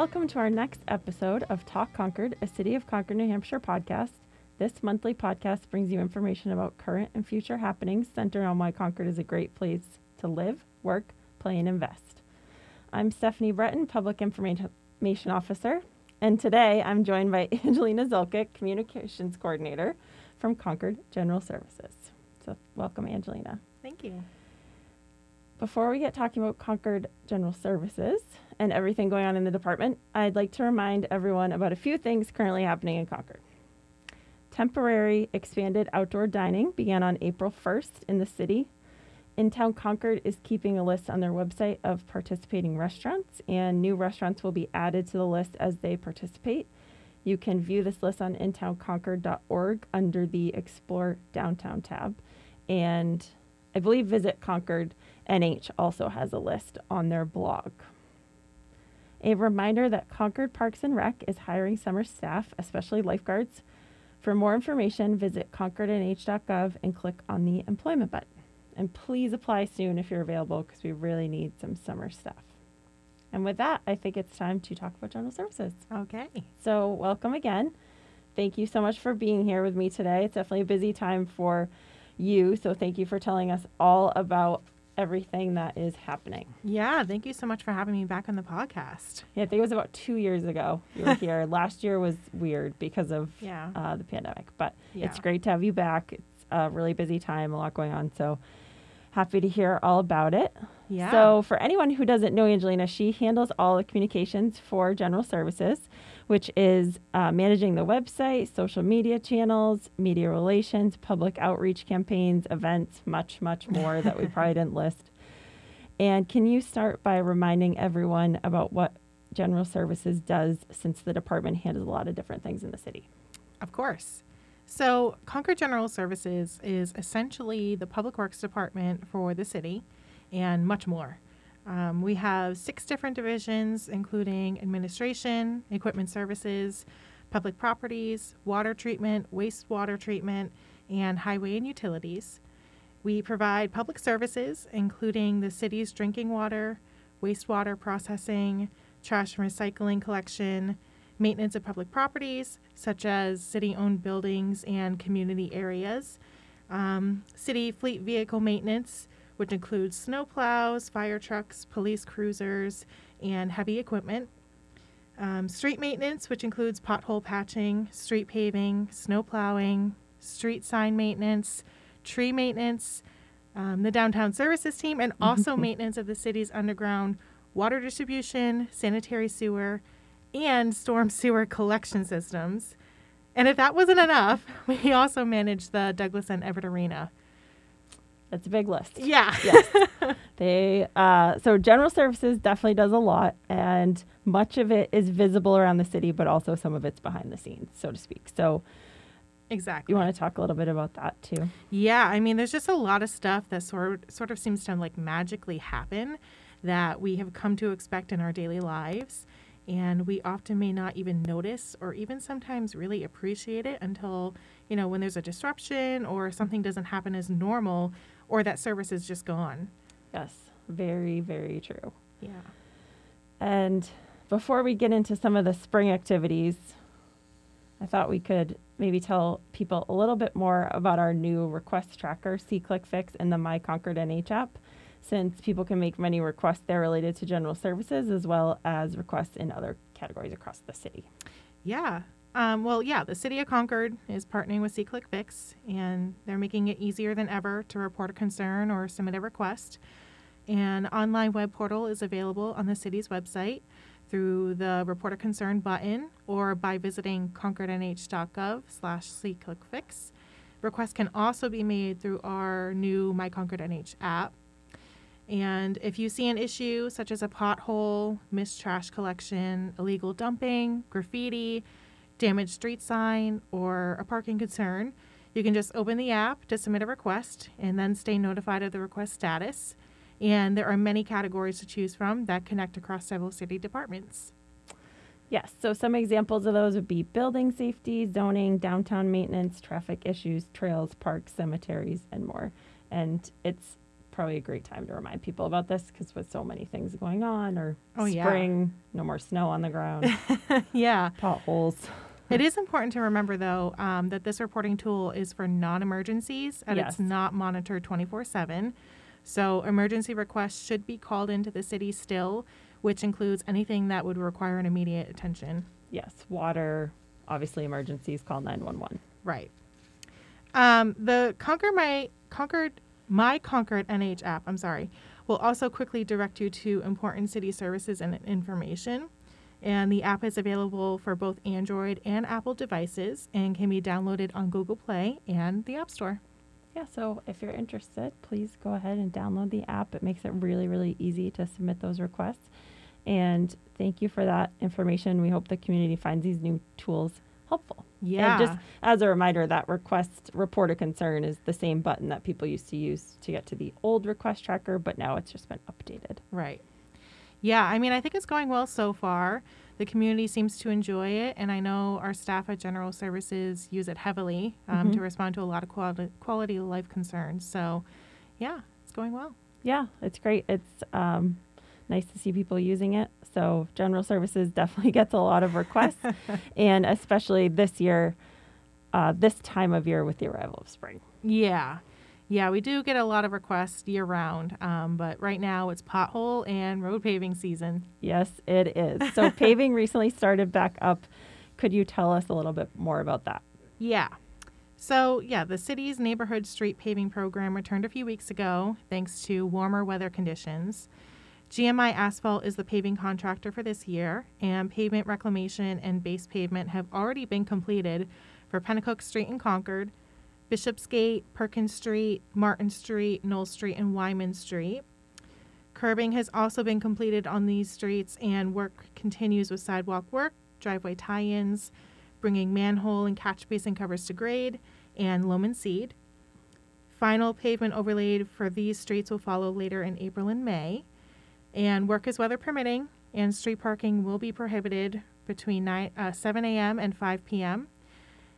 welcome to our next episode of Talk Concord, a City of Concord, New Hampshire podcast. This monthly podcast brings you information about current and future happenings centered on why Concord is a great place to live, work, play, and invest. I'm Stephanie Breton, Public Information Officer, and today I'm joined by Angelina Zolkic, Communications Coordinator from Concord General Services. So, welcome, Angelina. Thank you. Before we get talking about Concord General Services and everything going on in the department, I'd like to remind everyone about a few things currently happening in Concord. Temporary expanded outdoor dining began on April 1st in the city. In Town Concord is keeping a list on their website of participating restaurants, and new restaurants will be added to the list as they participate. You can view this list on intownconcord.org under the Explore Downtown tab. And I believe Visit Concord NH also has a list on their blog. A reminder that Concord Parks and Rec is hiring summer staff, especially lifeguards. For more information, visit concordnh.gov and click on the employment button. And please apply soon if you're available because we really need some summer staff. And with that, I think it's time to talk about general services. Okay. So, welcome again. Thank you so much for being here with me today. It's definitely a busy time for you. So, thank you for telling us all about everything that is happening. Yeah, thank you so much for having me back on the podcast. Yeah, I think it was about two years ago you were here. Last year was weird because of Yeah. uh, the pandemic, but it's great to have you back. It's a really busy time, a lot going on. So, happy to hear all about it. Yeah. So, for anyone who doesn't know Angelina, she handles all the communications for General Services, which is uh, managing the website, social media channels, media relations, public outreach campaigns, events, much, much more that we probably didn't list. And can you start by reminding everyone about what General Services does since the department handles a lot of different things in the city? Of course. So, Concord General Services is essentially the public works department for the city and much more. Um, we have six different divisions, including administration, equipment services, public properties, water treatment, wastewater treatment, and highway and utilities. We provide public services, including the city's drinking water, wastewater processing, trash and recycling collection, maintenance of public properties, such as city owned buildings and community areas, um, city fleet vehicle maintenance, which includes snow plows, fire trucks, police cruisers, and heavy equipment. Um, street maintenance, which includes pothole patching, street paving, snow plowing, street sign maintenance, tree maintenance, um, the downtown services team, and also maintenance of the city's underground water distribution, sanitary sewer, and storm sewer collection systems. And if that wasn't enough, we also manage the Douglas N. Everett Arena. That's a big list. Yeah. yes. They uh, so general services definitely does a lot, and much of it is visible around the city, but also some of it's behind the scenes, so to speak. So exactly. you want to talk a little bit about that too? Yeah, I mean, there's just a lot of stuff that sort sort of seems to like magically happen that we have come to expect in our daily lives, and we often may not even notice or even sometimes really appreciate it until you know when there's a disruption or something doesn't happen as normal or that service is just gone. Yes, very very true. Yeah. And before we get into some of the spring activities, I thought we could maybe tell people a little bit more about our new request tracker, See Click Fix, and the My Concord NH app, since people can make many requests there related to general services as well as requests in other categories across the city. Yeah. Um, well, yeah, the City of Concord is partnering with SeeClick Fix, and they're making it easier than ever to report a concern or submit a request. An online web portal is available on the city's website through the Report a Concern button or by visiting concordnh.gov slash SeeClickFix. Requests can also be made through our new My Concord NH app. And if you see an issue such as a pothole, missed trash collection, illegal dumping, graffiti, damaged street sign, or a parking concern, you can just open the app to submit a request and then stay notified of the request status. And there are many categories to choose from that connect across several city departments. Yes, so some examples of those would be building safety, zoning, downtown maintenance, traffic issues, trails, parks, cemeteries, and more. And it's probably a great time to remind people about this because with so many things going on or Oh, yeah. spring, no more snow on the ground, yeah. potholes. It is important to remember, though, um, that this reporting tool is for non emergencies and Yes. it's not monitored 24 7. So, emergency requests should be called into the city still, which includes anything that would require an immediate attention. Yes, water, obviously emergencies, call 911. Right. Um, the Conquer My Concord My Concord NH app, I'm sorry, will also quickly direct you to important city services and information. And the app is available for both Android and Apple devices and can be downloaded on Google Play and the App Store. Yeah, so if you're interested, please go ahead and download the app. It makes it really, really easy to submit those requests. And thank you for that information. We hope the community finds these new tools helpful. Yeah. And just as a reminder, that request report a concern is the same button that people used to use to get to the old request tracker, but now it's just been updated. Right. Yeah, I mean, I think it's going well so far. The community seems to enjoy it, and I know our staff at General Services use it heavily um, Mhm. to respond to a lot of quality, quality of life concerns. So, yeah, it's going well. Yeah, it's great. It's um, nice to see people using it. So, General Services definitely gets a lot of requests, and especially this year, uh, this time of year with the arrival of spring. Yeah. Yeah, we do get a lot of requests year round, um, but right now it's pothole and road paving season. Yes, it is. So, paving recently started back up. Could you tell us a little bit more about that? Yeah. So, yeah, the city's neighborhood street paving program returned a few weeks ago thanks to warmer weather conditions. GMI Asphalt is the paving contractor for this year, and pavement reclamation and base pavement have already been completed for Penacook Street in Concord, Bishopsgate, Perkins Street, Martin Street, Knoll Street, and Wyman Street. Curbing has also been completed on these streets, and work continues with sidewalk work, driveway tie ins, bringing manhole and catch basin covers to grade, and loam and seed. Final pavement overlaid for these streets will follow later in April and May. And work is weather permitting, and street parking will be prohibited between 9, uh, 7 a.m. and 5 p.m.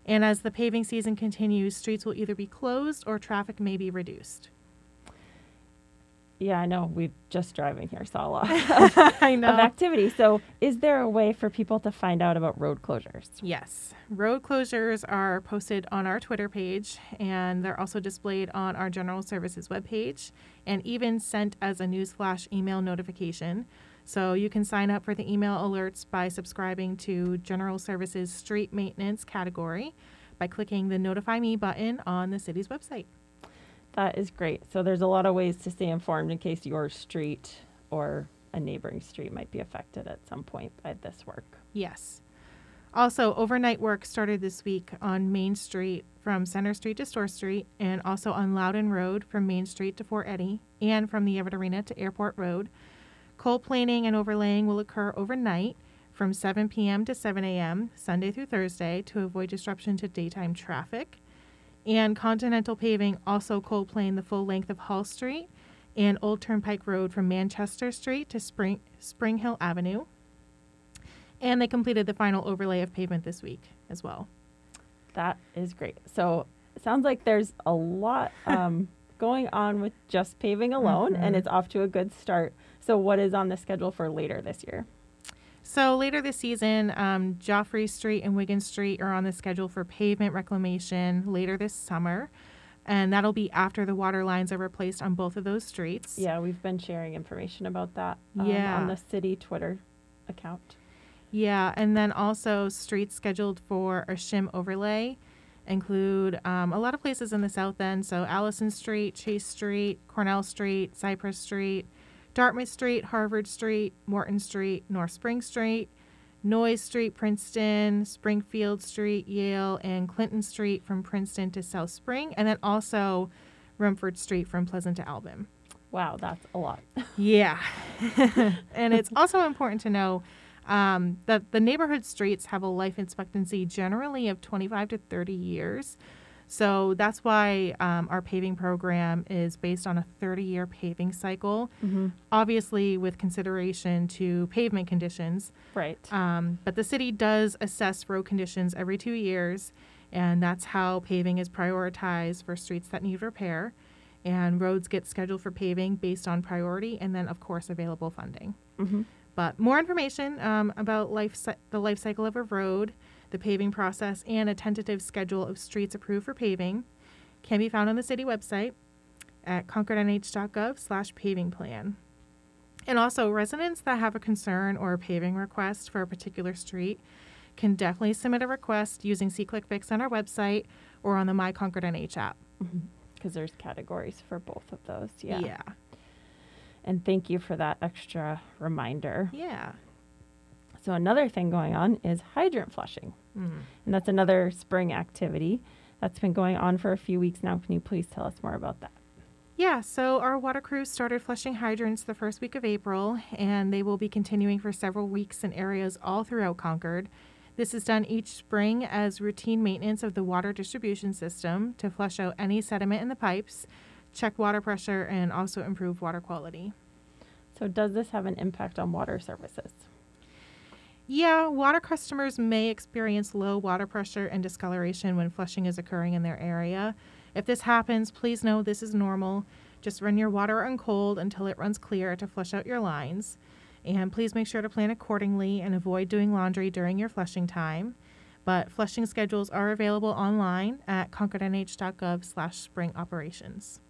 And as the paving season continues, streets will either be closed or traffic may be reduced. Yeah, I know. We just driving here saw a lot I of activity. So, is there a way for people to find out about road closures? Yes. Road closures are posted on our Twitter page and they're also displayed on our General Services webpage and even sent as a newsflash email notification. So you can sign up for the email alerts by subscribing to General Services Street Maintenance category by clicking the Notify Me button on the city's website. That is great. So, there's a lot of ways to stay informed in case your street or a neighboring street might be affected at some point by this work. Yes. Also, overnight work started this week on Main Street from Center Street to Storrs Street, and also on Loudon Road from Main Street to Fort Eddy, and from the Everett Arena to Airport Road. Cold planing and overlaying will occur overnight from 7 p.m. to 7 a.m., Sunday through Thursday, to avoid disruption to daytime traffic. And Continental Paving also cold planed the full length of Hall Street and Old Turnpike Road from Manchester Street to Spring, Spring Hill Avenue. And they completed the final overlay of pavement this week as well. That is great. So it sounds like there's a lot um, going on with just paving alone, and Mhm. it's off to a good start. So, what is on the schedule for later this year? So later this season, um, Joffrey Street and Wigan Street are on the schedule for pavement reclamation later this summer. And that'll be after the water lines are replaced on both of those streets. Yeah, we've been sharing information about that um, Yeah. on the city Twitter account. Yeah, and then also streets scheduled for a shim overlay include um, a lot of places in the south end. So Allison Street, Chase Street, Cornell Street, Cypress Street, Dartmouth Street, Harvard Street, Morton Street, North Spring Street, Noyes Street, Princeton, Springfield Street, Yale, and Clinton Street from Princeton to South Spring, and then also Rumford Street from Pleasant to Albin. Wow, that's a lot. Yeah. and it's also important to know um, that the neighborhood streets have a life expectancy generally of 25 to 30 years. So that's why um, our paving program is based on a 30 year paving cycle, mm-hmm. obviously, with consideration to pavement conditions. Right. Um, but the city does assess road conditions every two years, and that's how paving is prioritized for streets that need repair. and roads get scheduled for paving based on priority and then, of course, available funding. Mm-hmm. But more information um, about life the life cycle of a road, the paving process, and a tentative schedule of streets approved for paving can be found on the city website at concordnh.gov slash paving plan. And also, residents that have a concern or a paving request for a particular street can definitely submit a request using SeeClickFix on our website or on the My Concord NH app. Mm-hmm. Because there's categories for both of those. Yeah. Yeah. And thank you for that extra reminder. Yeah. So, another thing going on is hydrant flushing. Mm. And that's another spring activity that's been going on for a few weeks now. Can you please tell us more about that? Yeah, so our water crews started flushing hydrants the first week of April, and they will be continuing for several weeks in areas all throughout Concord. This is done each spring as routine maintenance of the water distribution system to flush out any sediment in the pipes, check water pressure, and also improve water quality. So, does this have an impact on water services? Yeah, water customers may experience low water pressure and discoloration when flushing is occurring in their area. If this happens, please know this is normal. Just run your water on cold until it runs clear to flush out your lines. And please make sure to plan accordingly and avoid doing laundry during your flushing time. But flushing schedules are available online at concordnh.gov slash spring operations.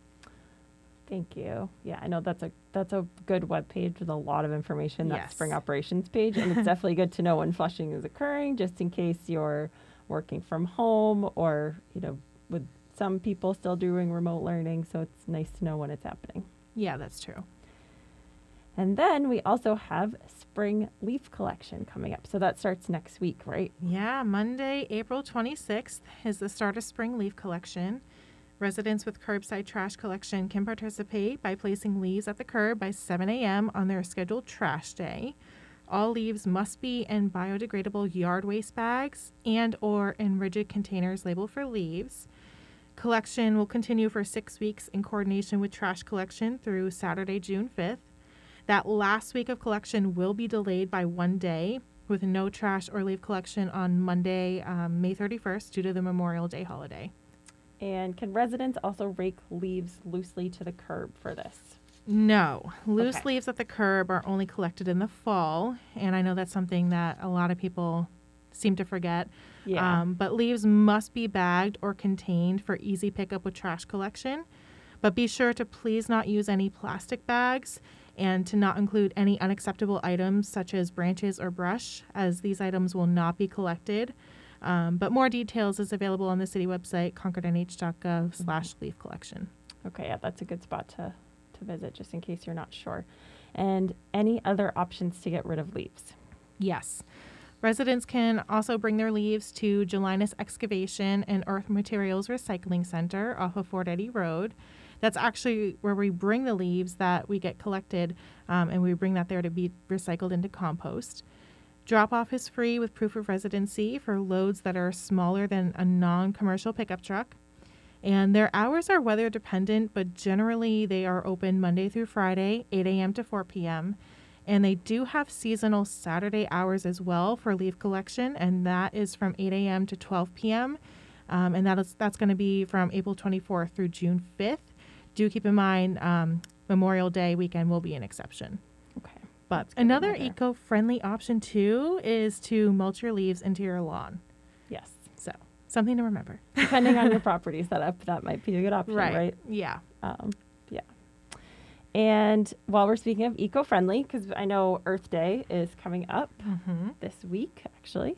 Thank you. Yeah, I know that's a that's a good web page with a lot of information. That Yes. spring operations page, and it's definitely good to know when flushing is occurring, just in case you're working from home or you know with some people still doing remote learning. So it's nice to know when it's happening. Yeah, that's true. And then we also have spring leaf collection coming up. So that starts next week, right? Yeah, Monday, April 26th is the start of spring leaf collection. Residents with curbside trash collection can participate by placing leaves at the curb by 7 a.m. on their scheduled trash day. All leaves must be in biodegradable yard waste bags and or in rigid containers labeled for leaves. Collection will continue for 6 weeks in coordination with trash collection through Saturday, June 5th. That last week of collection will be delayed by one day with no trash or leaf collection on Monday, um, May 31st, due to the Memorial Day holiday. And can residents also rake leaves loosely to the curb for this? No, loose Okay. leaves at the curb are only collected in the fall, and I know that's something that a lot of people seem to forget. Yeah. Um, but leaves must be bagged or contained for easy pickup with trash collection. But be sure to please not use any plastic bags and to not include any unacceptable items such as branches or brush, as these items will not be collected. Um, but more details is available on the city website, concordnh.gov slash leaf collection. Okay, yeah, that's a good spot to, to visit just in case you're not sure. And any other options to get rid of leaves? Yes. Residents can also bring their leaves to Gelinas Excavation and Earth Materials Recycling Center off of Fort Eddy Road. That's actually where we bring the leaves that we get collected um, and we bring that there to be recycled into compost. Drop off is free with proof of residency for loads that are smaller than a non commercial pickup truck. And their hours are weather dependent, but generally they are open Monday through Friday, 8 a.m. to 4 p.m. And they do have seasonal Saturday hours as well for leaf collection, and that is from 8 a.m. to 12 p.m. Um, and that is that's going to be from April 24th through June 5th. Do keep in mind um, Memorial Day weekend will be an exception. But That's good to another eco-friendly option too is to mulch your leaves into your lawn. Yes. So something to remember. Depending on your property setup, that might be a good option, right? Yeah. Um, yeah. And while we're speaking of eco-friendly, because I know Earth Day is coming up Mm-hmm. this week, actually.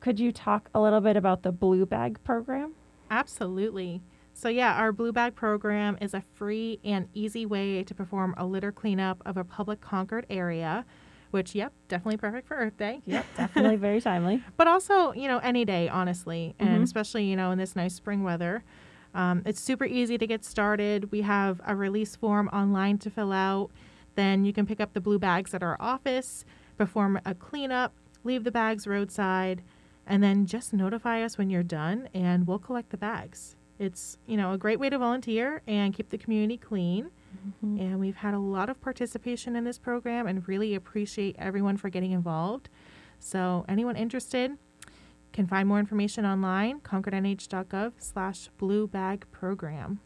Could you talk a little bit about the Blue Bag program? Absolutely. So, yeah, our Blue Bag program is a free and easy way to perform a litter cleanup of a public Concord area, which, yep, definitely perfect for Earth Day. Yep, definitely very timely. But also, you know, any day, honestly, and especially, you know, in this nice spring weather. Um, it's super easy to get started. We have a release form online to fill out. Then you can pick up the blue bags at our office, perform a cleanup, leave the bags roadside, and then just notify us when you're done and we'll collect the bags. It's, you know, a great way to volunteer and keep the community clean. Mhm. And we've had a lot of participation in this program and really appreciate everyone for getting involved. So anyone interested can find more information online, concordnh.gov slash blue bag program.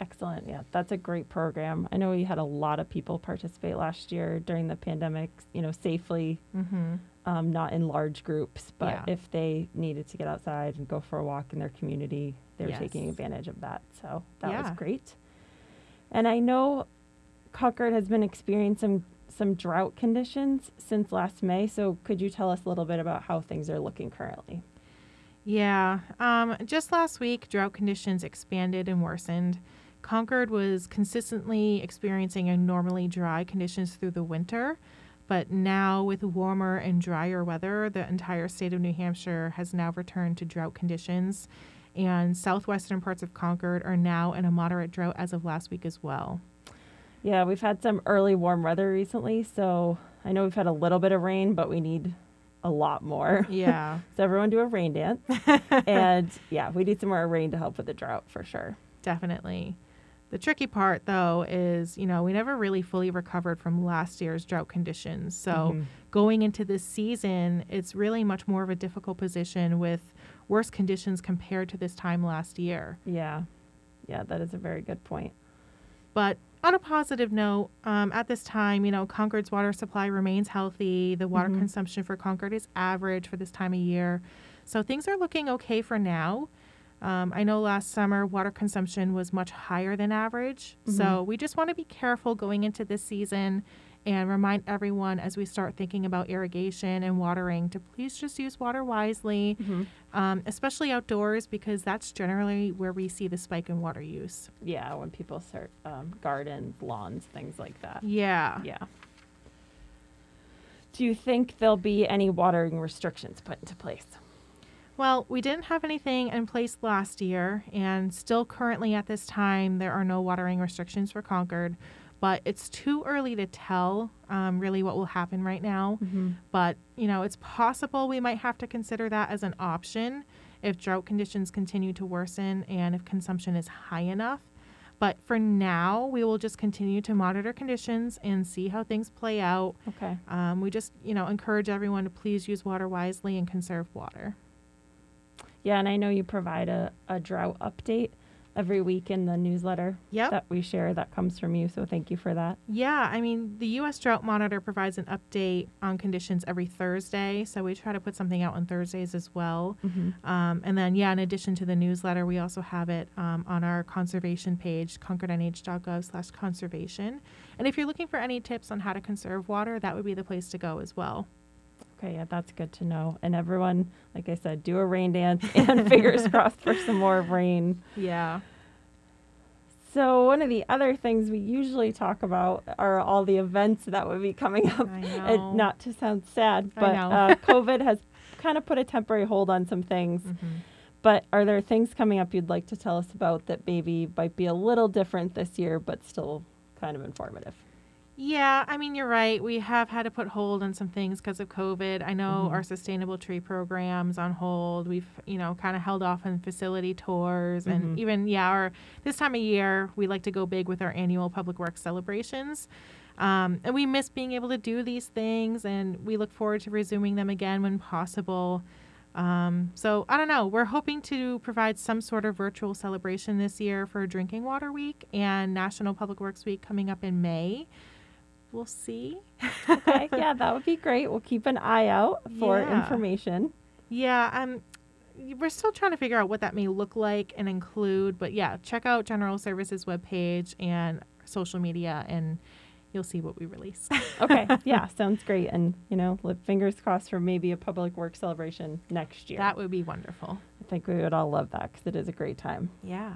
Excellent. Yeah, that's a great program. I know we had a lot of people participate last year during the pandemic, you know, safely, Mm-hmm. Um, not in large groups, but Yeah. if they needed to get outside and go for a walk in their community, they were taking advantage of that. So that was great. And I know Concord has been experiencing some drought conditions since last May. So could you tell us a little bit about how things are looking currently? Yeah. Um, just last week, drought conditions expanded and worsened. Concord was consistently experiencing abnormally dry conditions through the winter, but now with warmer and drier weather, the entire state of New Hampshire has now returned to drought conditions, and southwestern parts of Concord are now in a moderate drought as of last week as well. Yeah, we've had some early warm weather recently. So I know we've had a little bit of rain, but we need a lot more. Yeah. So everyone do a rain dance. and yeah, we need some more rain to help with the drought for sure. Definitely. The tricky part, though, is you know, we never really fully recovered from last year's drought conditions. So Mhm. going into this season, it's really much more of a difficult position with worse conditions compared to this time last year. Yeah. Yeah, that is a very good point. But on a positive note, um, at this time, you know, Concord's water supply remains healthy. The water Mhm. consumption for Concord is average for this time of year. So things are looking okay for now. Um, I know last summer water consumption was much higher than average. So we just want to be careful going into this season and remind everyone as we start thinking about irrigation and watering to please just use water wisely, um, especially outdoors, because that's generally where we see the spike in water use. Yeah, when people start um, gardens, lawns, things like that. Yeah. Yeah. Do you think there'll be any watering restrictions put into place? Well, we didn't have anything in place last year, and still currently at this time, there are no watering restrictions for Concord. But it's too early to tell um, really what will happen right now. But, you know, it's possible we might have to consider that as an option if drought conditions continue to worsen and if consumption is high enough. But for now, we will just continue to monitor conditions and see how things play out. Okay. Um, we just, you know, encourage everyone to please use water wisely and conserve water. Yeah, and I know you provide a, a drought update every week in the newsletter Yep. that we share that comes from you. So thank you for that. Yeah, I mean, the U.S. Drought Monitor provides an update on conditions every Thursday, so we try to put something out on Thursdays as well. Um, and then, yeah, in addition to the newsletter, we also have it um, on our conservation page, concordnh.gov slash conservation. And if you're looking for any tips on how to conserve water, that would be the place to go as well. Okay, yeah, that's good to know. And everyone, like I said, do a rain dance and fingers crossed for some more rain. Yeah. So, one of the other things we usually talk about are all the events that would be coming up. I And know. not to sound sad, but uh, COVID has kind of put a temporary hold on some things. Mhm. But are there things coming up you'd like to tell us about that maybe might be a little different this year, but still kind of informative? Yeah, I mean, you're right. We have had to put hold on some things because of COVID. I know Mhm. our sustainable tree program's on hold. We've, you know, kind of held off on facility tours. And Mhm. even, yeah, our, this time of year, we like to go big with our annual public works celebrations. Um, and we miss being able to do these things, and we look forward to resuming them again when possible. Um, so I don't know. We're hoping to provide some sort of virtual celebration this year for Drinking Water Week and National Public Works Week coming up in May. We'll see. Okay, yeah, that would be great. We'll keep an eye out for Yeah. information. Yeah, um, we're still trying to figure out what that may look like and include, but yeah, check out General Services webpage and social media, and you'll see what we release. Okay, yeah, sounds great. And, you know, fingers crossed for maybe a public works celebration next year. that would be wonderful. I think we would all love that because it is a great time. Yeah.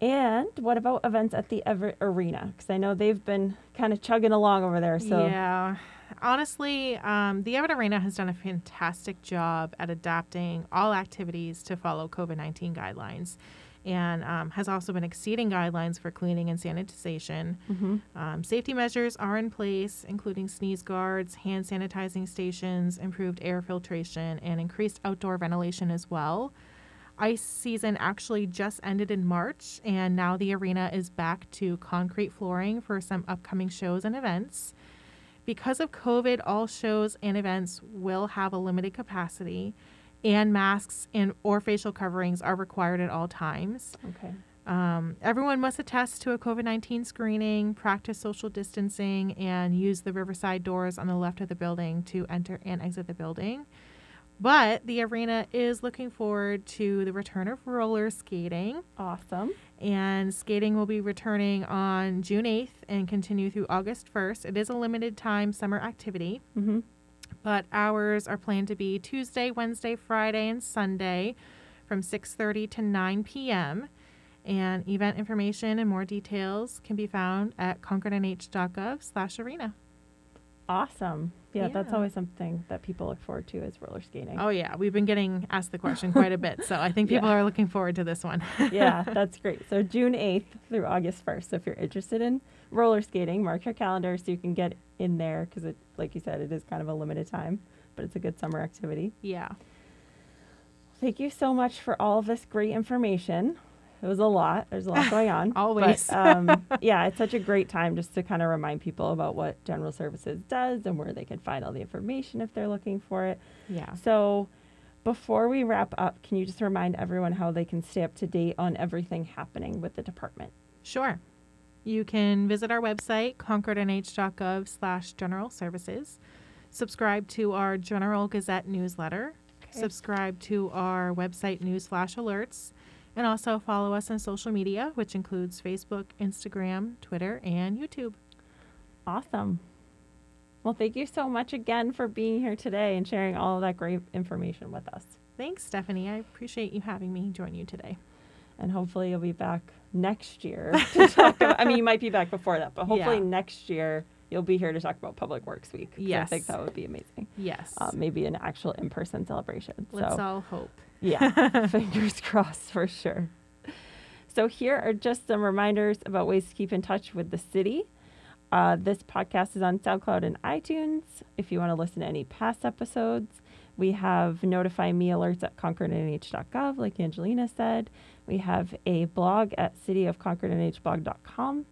And what about events at the Everett Arena? Because I know they've been kind of chugging along over there. So, Yeah. Honestly, um, the Everett Arena has done a fantastic job at adapting all activities to follow COVID 19 guidelines and um, has also been exceeding guidelines for cleaning and sanitization. Mhm. Um, safety measures are in place, including sneeze guards, hand sanitizing stations, improved air filtration, and increased outdoor ventilation as well. Ice season actually just ended in March, and now the arena is back to concrete flooring for some upcoming shows and events. Because of COVID, all shows and events will have a limited capacity, and masks and or facial coverings are required at all times. okay. Um, everyone must attest to a COVID 19 screening, practice social distancing, and use the Riverside doors on the left of the building to enter and exit the building. But the arena is looking forward to the return of roller skating, Awesome. and skating will be returning on June 8th and continue through August 1st. It is a limited time summer activity, Mm-hmm. but hours are planned to be Tuesday, Wednesday, Friday, and Sunday from 6:30 to 9 p.m. And event information and more details can be found at concordnh.gov slash arena. Awesome. Yeah, that's always something that people look forward to is roller skating. Oh yeah, we've been getting asked the question quite a bit, so I think people Yeah. are looking forward to this one. yeah, that's great. So June 8th through August 1st. So if you're interested in roller skating, mark your calendar so you can get in there because it, like you said, it is kind of a limited time, but it's a good summer activity. yeah. Thank you so much for all of this great information. It was a lot. There's a lot going on. Always. But, um, yeah, it's such a great time just to kind of remind people about what General Services does and where they can find all the information if they're looking for it. Yeah. So, before we wrap up, can you just remind everyone how they can stay up to date on everything happening with the department? Sure. You can visit our website, concordnh.gov slash general services. Subscribe to our General Gazette newsletter. Okay. Subscribe to our website news flash alerts. And also follow us on social media, which includes Facebook, Instagram, Twitter, and YouTube. Awesome. Well, thank you so much again for being here today and sharing all of that great information with us. Thanks, Stephanie. I appreciate you having me join you today. And hopefully, you'll be back next year to talk about. I mean, you might be back before that, but hopefully, Yeah. next year you'll be here to talk about Public Works Week. 'cause I think that would be amazing. Yes. Uh, maybe an actual in person celebration. Let's so, all hope. Yeah, fingers crossed for sure. So, here are just some reminders about ways to keep in touch with the city. Uh, this podcast is on SoundCloud and iTunes. If you want to listen to any past episodes, we have notify me alerts at concordnh.gov, like Angelina said. We have a blog at cityofconcordnhblog.com.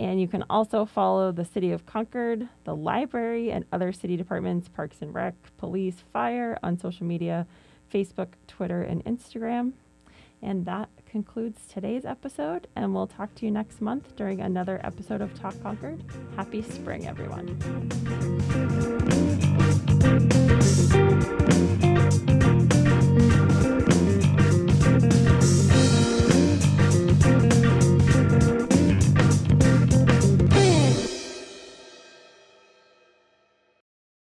And you can also follow the City of Concord, the library, and other city departments, Parks and Rec, Police, Fire on social media Facebook, Twitter, and Instagram. And that concludes today's episode. And we'll talk to you next month during another episode of Talk Concord. Happy spring, everyone.